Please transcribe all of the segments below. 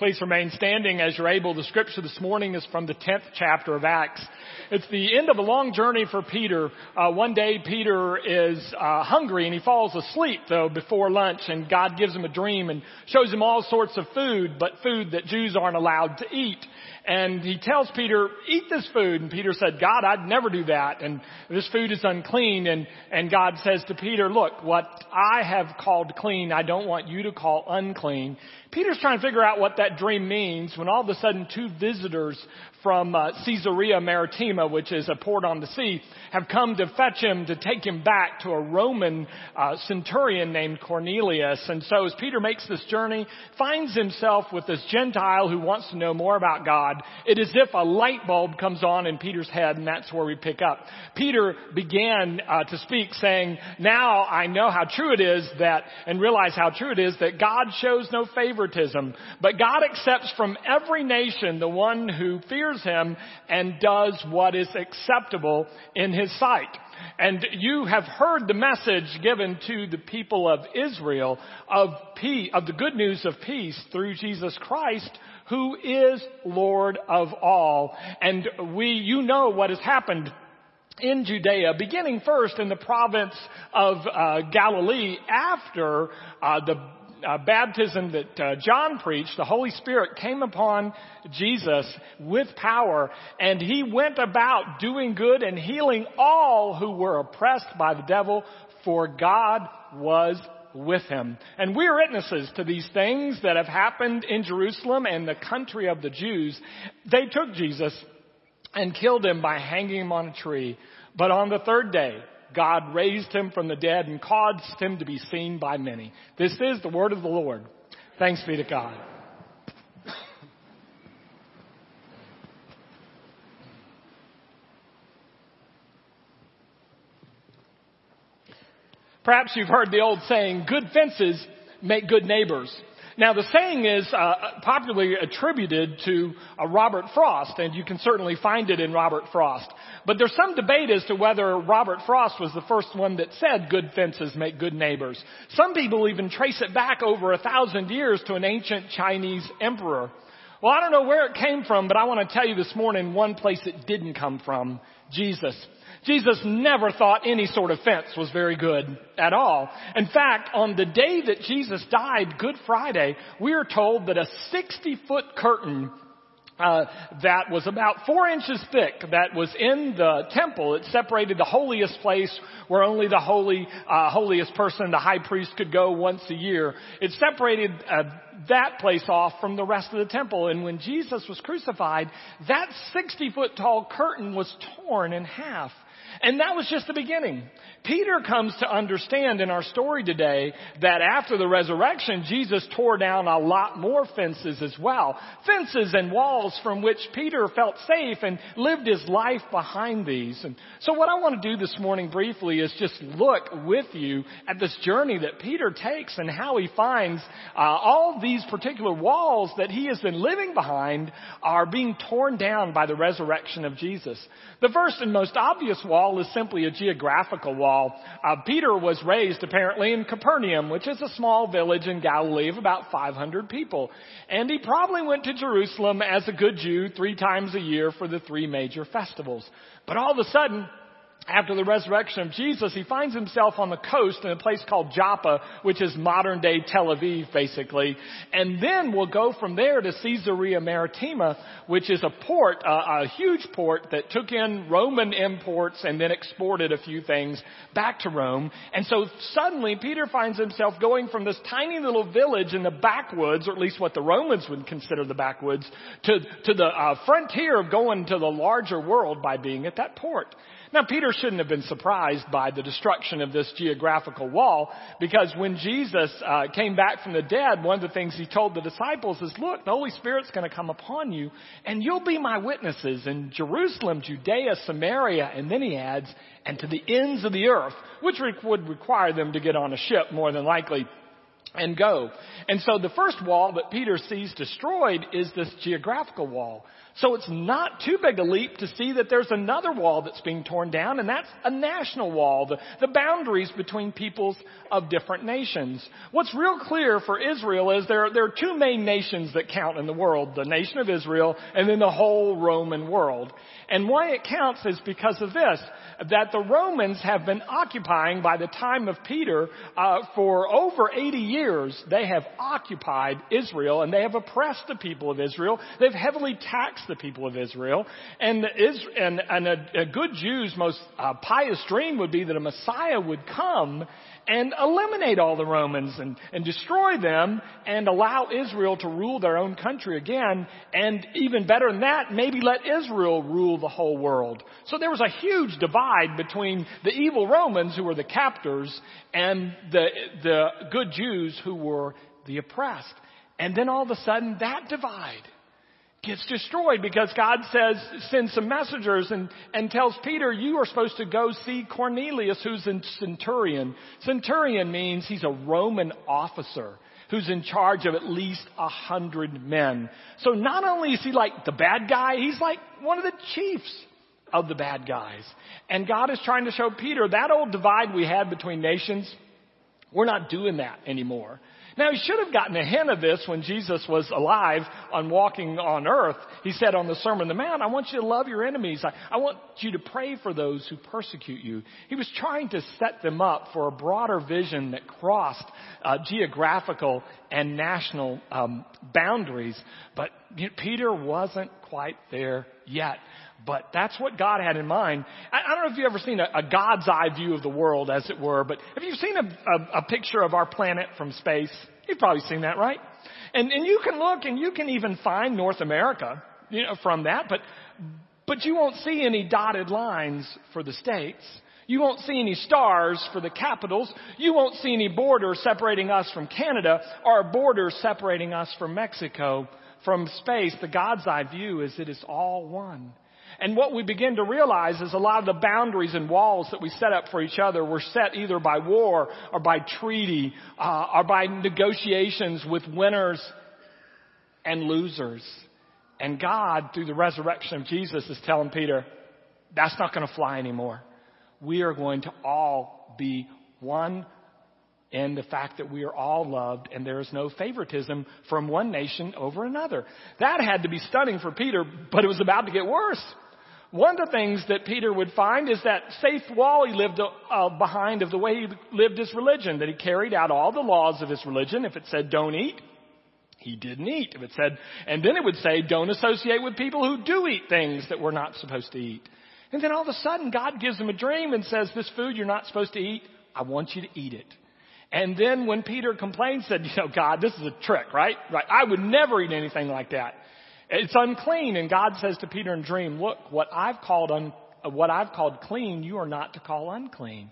Please remain standing as you're able. The scripture this morning is from the 10th chapter of Acts. It's the end of a long journey for Peter. Uh, one day Peter is uh, hungry and he falls asleep though before lunch and God gives him a dream and shows him all sorts of food, but food that Jews aren't allowed to eat. And he tells Peter, eat this food. And Peter said, God, I'd never do that. And this food is unclean. And, and God says to Peter, look, what I have called clean, I don't want you to call unclean. Peter's trying to figure out what that dream means when all of a sudden two visitors from uh, Caesarea Maritima, which is a port on the sea, have come to fetch him to take him back to a Roman uh, centurion named Cornelius. And so as Peter makes this journey, finds himself with this Gentile who wants to know more about God, it is if a light bulb comes on in Peter's head, and that's where we pick up. Peter began uh, to speak saying, now I know how true it is that, and realize how true it is that God shows no favoritism, but God accepts from every nation the one who fears fears him and does what is acceptable in his sight. And you have heard the message given to the people of Israel of peace, of the good news of peace through Jesus Christ, who is Lord of all. And we, you know what has happened in Judea, beginning first in the province of uh, Galilee after uh, the uh, baptism that uh, John preached, the Holy Spirit came upon Jesus with power, and he went about doing good and healing all who were oppressed by the devil, for God was with him. And we're witnesses to these things that have happened in Jerusalem and the country of the Jews. They took Jesus and killed him by hanging him on a tree. But on the third day, God raised him from the dead and caused him to be seen by many. This is the word of the Lord. Thanks be to God. Perhaps you've heard the old saying, good fences make good neighbors. Now the saying is uh, popularly attributed to uh, Robert Frost, and you can certainly find it in Robert Frost. But there's some debate as to whether Robert Frost was the first one that said good fences make good neighbors. Some people even trace it back over a thousand years to an ancient Chinese emperor. Well, I don't know where it came from, but I want to tell you this morning one place it didn't come from. Jesus. Jesus never thought any sort of fence was very good at all. In fact, on the day that Jesus died, Good Friday, we are told that a 60 foot curtain uh, that was about four inches thick that was in the temple. It separated the holiest place where only the holy, uh, holiest person, the high priest, could go once a year. It separated uh, that place off from the rest of the temple. And when Jesus was crucified, that 60 foot tall curtain was torn in half. And that was just the beginning. Peter comes to understand in our story today that after the resurrection, Jesus tore down a lot more fences as well. Fences and walls from which Peter felt safe and lived his life behind these. And so what I want to do this morning briefly is just look with you at this journey that Peter takes and how he finds uh, all these particular walls that he has been living behind are being torn down by the resurrection of Jesus. The first and most obvious wall is simply a geographical wall. Uh, Peter was raised apparently in Capernaum, which is a small village in Galilee of about 500 people. And he probably went to Jerusalem as a good Jew three times a year for the three major festivals. But all of a sudden, after the resurrection of Jesus, he finds himself on the coast in a place called Joppa, which is modern day Tel Aviv, basically. And then we'll go from there to Caesarea Maritima, which is a port, a huge port that took in Roman imports and then exported a few things back to Rome. And so suddenly Peter finds himself going from this tiny little village in the backwoods, or at least what the Romans would consider the backwoods, to, to the uh, frontier of going to the larger world by being at that port. Now, Peter shouldn't have been surprised by the destruction of this geographical wall because when Jesus uh, came back from the dead, one of the things he told the disciples is, look, the Holy Spirit's going to come upon you and you'll be my witnesses in Jerusalem, Judea, Samaria, and then he adds, and to the ends of the earth, which would require them to get on a ship more than likely. and go. And so the first wall that Peter sees destroyed is this geographical wall. So it's not too big a leap to see that there's another wall that's being torn down, and that's a national wall, the, the boundaries between peoples of different nations. What's real clear for Israel is there, there are two main nations that count in the world, the nation of Israel and then the whole Roman world. And why it counts is because of this, that the Romans have been occupying by the time of Peter uh, for over 80 years. They have occupied Israel and they have oppressed the people of Israel. They've heavily taxed the people of Israel. And, and, and a, a good Jew's most uh, pious dream would be that a Messiah would come and eliminate all the Romans and, and destroy them and allow Israel to rule their own country again. And even better than that, maybe let Israel rule the whole world. So there was a huge divide between the evil Romans who were the captors and the, the good Jews who were the oppressed. And then all of a sudden that divide gets destroyed because God says, sends some messengers and, and tells Peter, you are supposed to go see Cornelius who's a centurion. Centurion means he's a Roman officer who's in charge of at least a hundred men. So not only is he like the bad guy, he's like one of the chiefs of the bad guys. And God is trying to show Peter that old divide we had between nations, we're not doing that anymore. Now, he should have gotten a hint of this when Jesus was alive on walking on earth. He said on the Sermon on the Mount, I want you to love your enemies. I, I want you to pray for those who persecute you. He was trying to set them up for a broader vision that crossed uh, geographical and national um, boundaries. But you know, Peter wasn't quite there yet. But that's what God had in mind. I, I don't know if you've ever seen a, a, God's eye view of the world, as it were, but have you seen a, a, a picture of our planet from space? You've probably seen that, right? And, and you can look and you can even find North America, you know, from that, but, but you won't see any dotted lines for the states. You won't see any stars for the capitals. You won't see any borders separating us from Canada or borders separating us from Mexico. From space, the God's eye view is it is all one. And what we begin to realize is a lot of the boundaries and walls that we set up for each other were set either by war or by treaty uh, or by negotiations with winners and losers. And God, through the resurrection of Jesus, is telling Peter, that's not going to fly anymore. We are going to all be one in the fact that we are all loved and there is no favoritism from one nation over another. That had to be stunning for Peter, but it was about to get worse. One of the things that Peter would find is that safe wall he lived uh, behind of the way he lived his religion, that he carried out all the laws of his religion. If it said don't eat, he didn't eat. If it said, and then it would say don't associate with people who do eat things that we're not supposed to eat. And then all of a sudden God gives him a dream and says, this food you're not supposed to eat, I want you to eat it. And then when Peter complained, said, you know, God, this is a trick, right? Right. I would never eat anything like that. It's unclean. And God says to Peter in dream, look, what I've called un, what I've called clean, you are not to call unclean.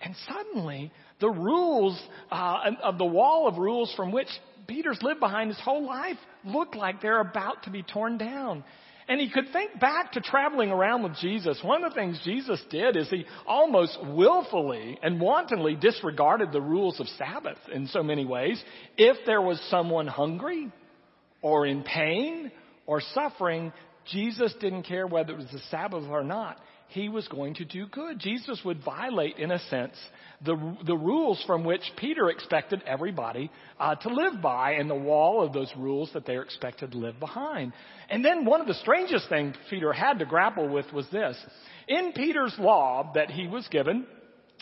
And suddenly, the rules uh, of the wall of rules from which Peter's lived behind his whole life look like they're about to be torn down. And he could think back to traveling around with Jesus. One of the things Jesus did is he almost willfully and wantonly disregarded the rules of Sabbath in so many ways. If there was someone hungry or in pain or suffering, Jesus didn't care whether it was the Sabbath or not. He was going to do good. Jesus would violate, in a sense, the, the rules from which Peter expected everybody uh, to live by and the wall of those rules that they're expected to live behind. And then one of the strangest things Peter had to grapple with was this. In Peter's law that he was given,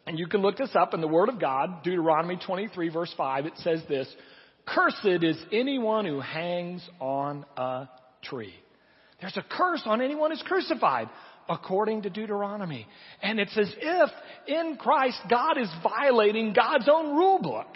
and you can look this up in the Word of God, Deuteronomy 23 verse 5, it says this, Cursed is anyone who hangs on a tree. There's a curse on anyone who's crucified, according to Deuteronomy. And it's as if in Christ God is violating God's own rule book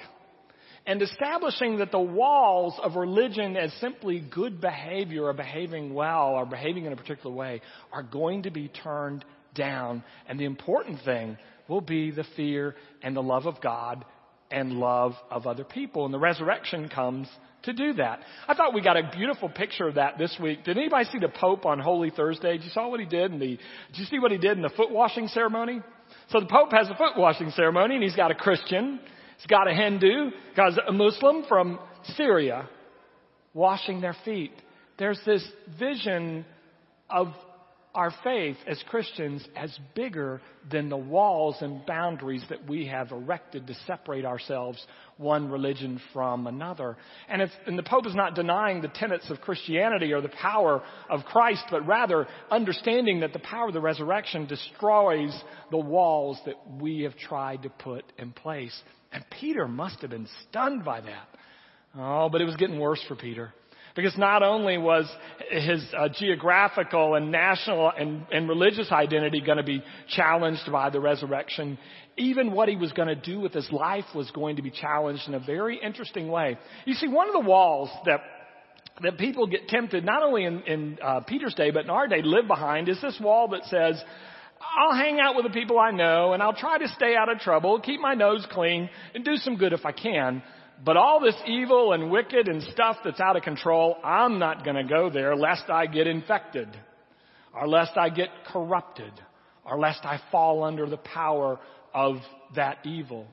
and establishing that the walls of religion as simply good behavior or behaving well or behaving in a particular way are going to be turned down. And the important thing will be the fear and the love of God and love of other people. And the resurrection comes to do that. I thought we got a beautiful picture of that this week. Did anybody see the Pope on Holy Thursday? Did you saw what he did in the, did you see what he did in the foot washing ceremony? So the Pope has a foot washing ceremony and he's got a Christian He's got a Hindu, got a Muslim from Syria washing their feet. There's this vision of our faith as Christians as bigger than the walls and boundaries that we have erected to separate ourselves one religion from another. And, if, and the Pope is not denying the tenets of Christianity or the power of Christ, but rather understanding that the power of the resurrection destroys the walls that we have tried to put in place. And Peter must have been stunned by that. Oh, but it was getting worse for Peter. Because not only was his uh, geographical and national and, and religious identity going to be challenged by the resurrection, even what he was going to do with his life was going to be challenged in a very interesting way. You see, one of the walls that that people get tempted, not only in, in uh, Peter's day, but in our day, live behind is this wall that says, I'll hang out with the people I know and I'll try to stay out of trouble, keep my nose clean, and do some good if I can. But all this evil and wicked and stuff that's out of control, I'm not going to go there lest I get infected, or lest I get corrupted, or lest I fall under the power of that evil.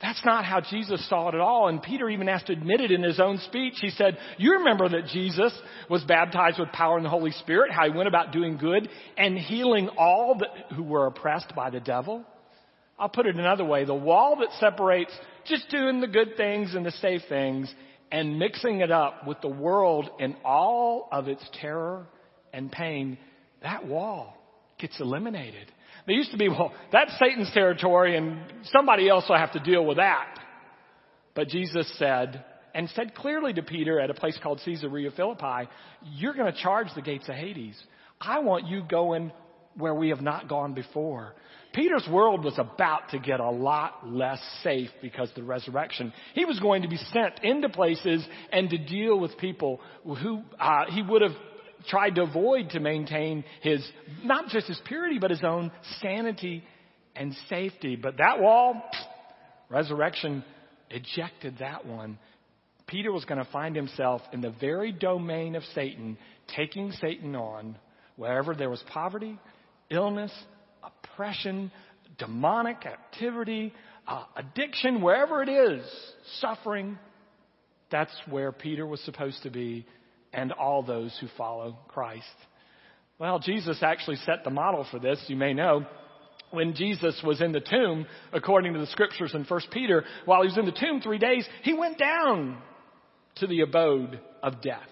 That's not how Jesus saw it at all. And Peter even has to admit it in his own speech. He said, You remember that Jesus was baptized with power in the Holy Spirit, how he went about doing good and healing all that, who were oppressed by the devil? I'll put it another way. The wall that separates just doing the good things and the safe things and mixing it up with the world and all of its terror and pain, that wall gets eliminated. There used to be, well, that's Satan's territory and somebody else will have to deal with that. But Jesus said, and said clearly to Peter at a place called Caesarea Philippi, you're going to charge the gates of Hades. I want you going where we have not gone before. Peter's world was about to get a lot less safe because of the resurrection. He was going to be sent into places and to deal with people who uh, he would have tried to avoid to maintain his, not just his purity, but his own sanity and safety. But that wall, resurrection ejected that one. Peter was going to find himself in the very domain of Satan, taking Satan on wherever there was poverty, illness, oppression, demonic activity, uh, addiction, wherever it is, suffering. That's where Peter was supposed to be and all those who follow Christ. Well, Jesus actually set the model for this, you may know. When Jesus was in the tomb, according to the scriptures in 1 Peter, while he was in the tomb three days, he went down to the abode of death.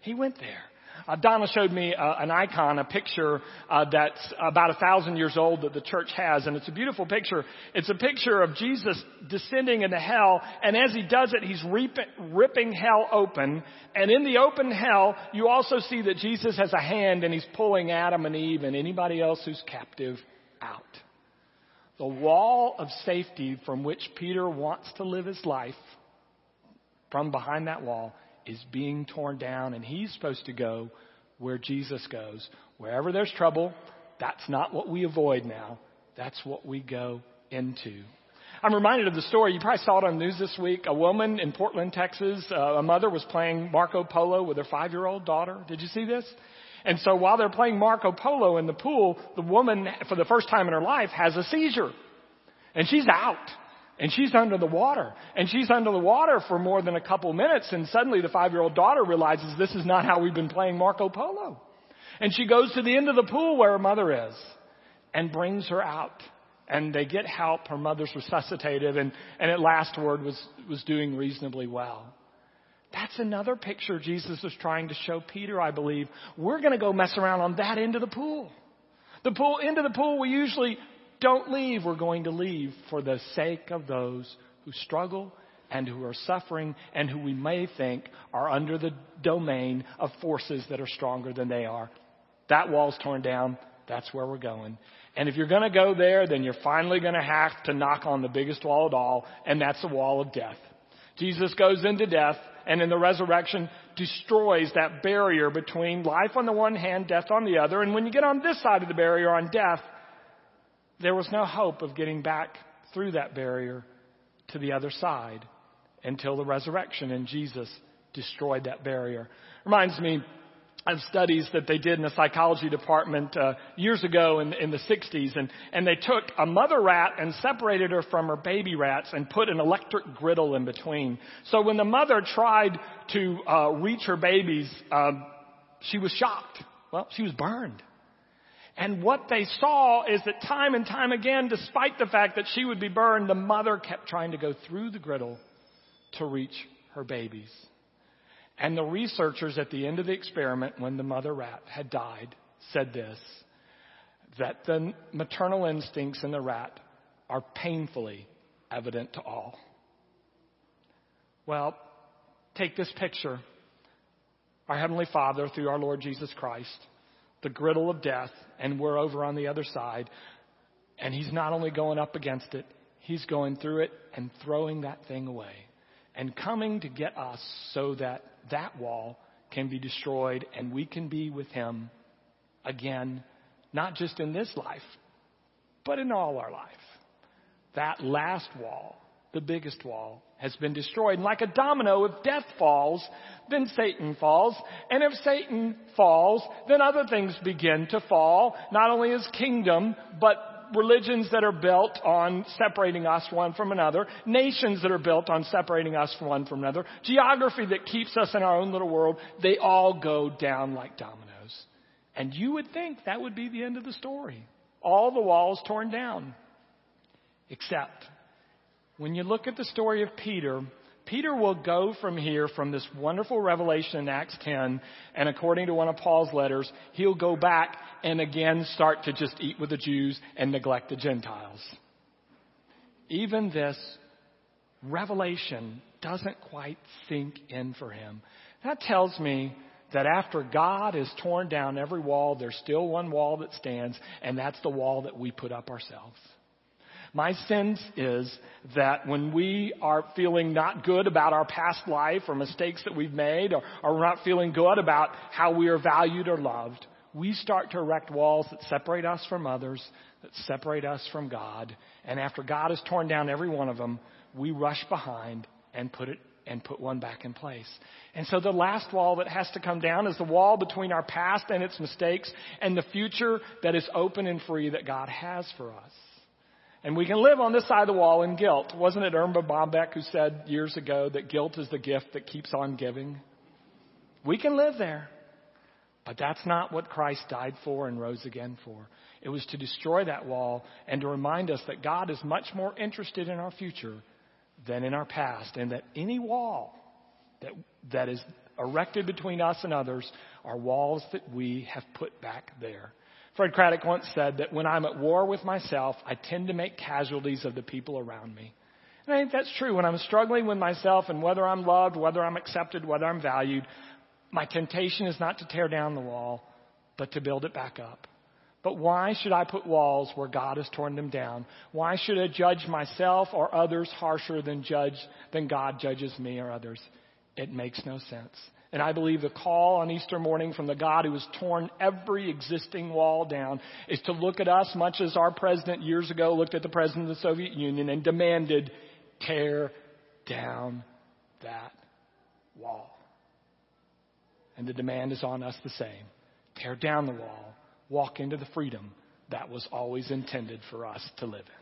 He went there. Uh, Donna showed me uh, an icon, a picture uh, that's about a thousand years old that the church has, and it's a beautiful picture. It's a picture of Jesus descending into hell, and as he does it, he's ripping hell open. And in the open hell, you also see that Jesus has a hand and he's pulling Adam and Eve and anybody else who's captive out. The wall of safety from which Peter wants to live his life, from behind that wall, is being torn down, and he's supposed to go where Jesus goes. Wherever there's trouble, that's not what we avoid now. That's what we go into. I'm reminded of the story. You probably saw it on the news this week. A woman in Portland, Texas, uh, a mother was playing Marco Polo with her five year old daughter. Did you see this? And so while they're playing Marco Polo in the pool, the woman, for the first time in her life, has a seizure. And she's out. And she's under the water. And she's under the water for more than a couple minutes. And suddenly the five year old daughter realizes this is not how we've been playing Marco Polo. And she goes to the end of the pool where her mother is and brings her out. And they get help. Her mother's resuscitated and, and at last word was, was doing reasonably well. That's another picture Jesus was trying to show Peter, I believe. We're going to go mess around on that end of the pool. The pool, end of the pool, we usually don't leave, we're going to leave for the sake of those who struggle and who are suffering and who we may think are under the domain of forces that are stronger than they are. That wall's torn down. That's where we're going. And if you're going to go there, then you're finally going to have to knock on the biggest wall of all, and that's the wall of death. Jesus goes into death and in the resurrection destroys that barrier between life on the one hand, death on the other. And when you get on this side of the barrier on death, there was no hope of getting back through that barrier to the other side until the resurrection and Jesus destroyed that barrier. Reminds me of studies that they did in the psychology department uh, years ago in, in the 60s, and, and they took a mother rat and separated her from her baby rats and put an electric griddle in between. So when the mother tried to uh, reach her babies, uh, she was shocked. Well, she was burned. And what they saw is that time and time again, despite the fact that she would be burned, the mother kept trying to go through the griddle to reach her babies. And the researchers at the end of the experiment, when the mother rat had died, said this that the maternal instincts in the rat are painfully evident to all. Well, take this picture. Our Heavenly Father, through our Lord Jesus Christ, the griddle of death, and we're over on the other side. And He's not only going up against it, He's going through it and throwing that thing away and coming to get us so that that wall can be destroyed and we can be with Him again, not just in this life, but in all our life. That last wall, the biggest wall, has been destroyed. And like a domino, if death falls, then Satan falls. And if Satan falls, then other things begin to fall. Not only his kingdom, but religions that are built on separating us one from another, nations that are built on separating us from one from another, geography that keeps us in our own little world, they all go down like dominoes. And you would think that would be the end of the story. All the walls torn down. Except when you look at the story of Peter, Peter will go from here, from this wonderful revelation in Acts 10, and according to one of Paul's letters, he'll go back and again start to just eat with the Jews and neglect the Gentiles. Even this revelation doesn't quite sink in for him. That tells me that after God has torn down every wall, there's still one wall that stands, and that's the wall that we put up ourselves. My sense is that when we are feeling not good about our past life or mistakes that we've made, or, or we're not feeling good about how we are valued or loved, we start to erect walls that separate us from others, that separate us from God. And after God has torn down every one of them, we rush behind and put it and put one back in place. And so the last wall that has to come down is the wall between our past and its mistakes and the future that is open and free that God has for us. And we can live on this side of the wall in guilt. Wasn't it Erma Bombeck who said years ago that guilt is the gift that keeps on giving? We can live there. But that's not what Christ died for and rose again for. It was to destroy that wall and to remind us that God is much more interested in our future than in our past, and that any wall that, that is erected between us and others are walls that we have put back there. Fred Craddock once said that when I'm at war with myself, I tend to make casualties of the people around me. And I think that's true. When I'm struggling with myself and whether I'm loved, whether I'm accepted, whether I'm valued, my temptation is not to tear down the wall, but to build it back up. But why should I put walls where God has torn them down? Why should I judge myself or others harsher than judge than God judges me or others? It makes no sense. And I believe the call on Easter morning from the God who has torn every existing wall down is to look at us much as our president years ago looked at the president of the Soviet Union and demanded, tear down that wall. And the demand is on us the same. Tear down the wall. Walk into the freedom that was always intended for us to live in.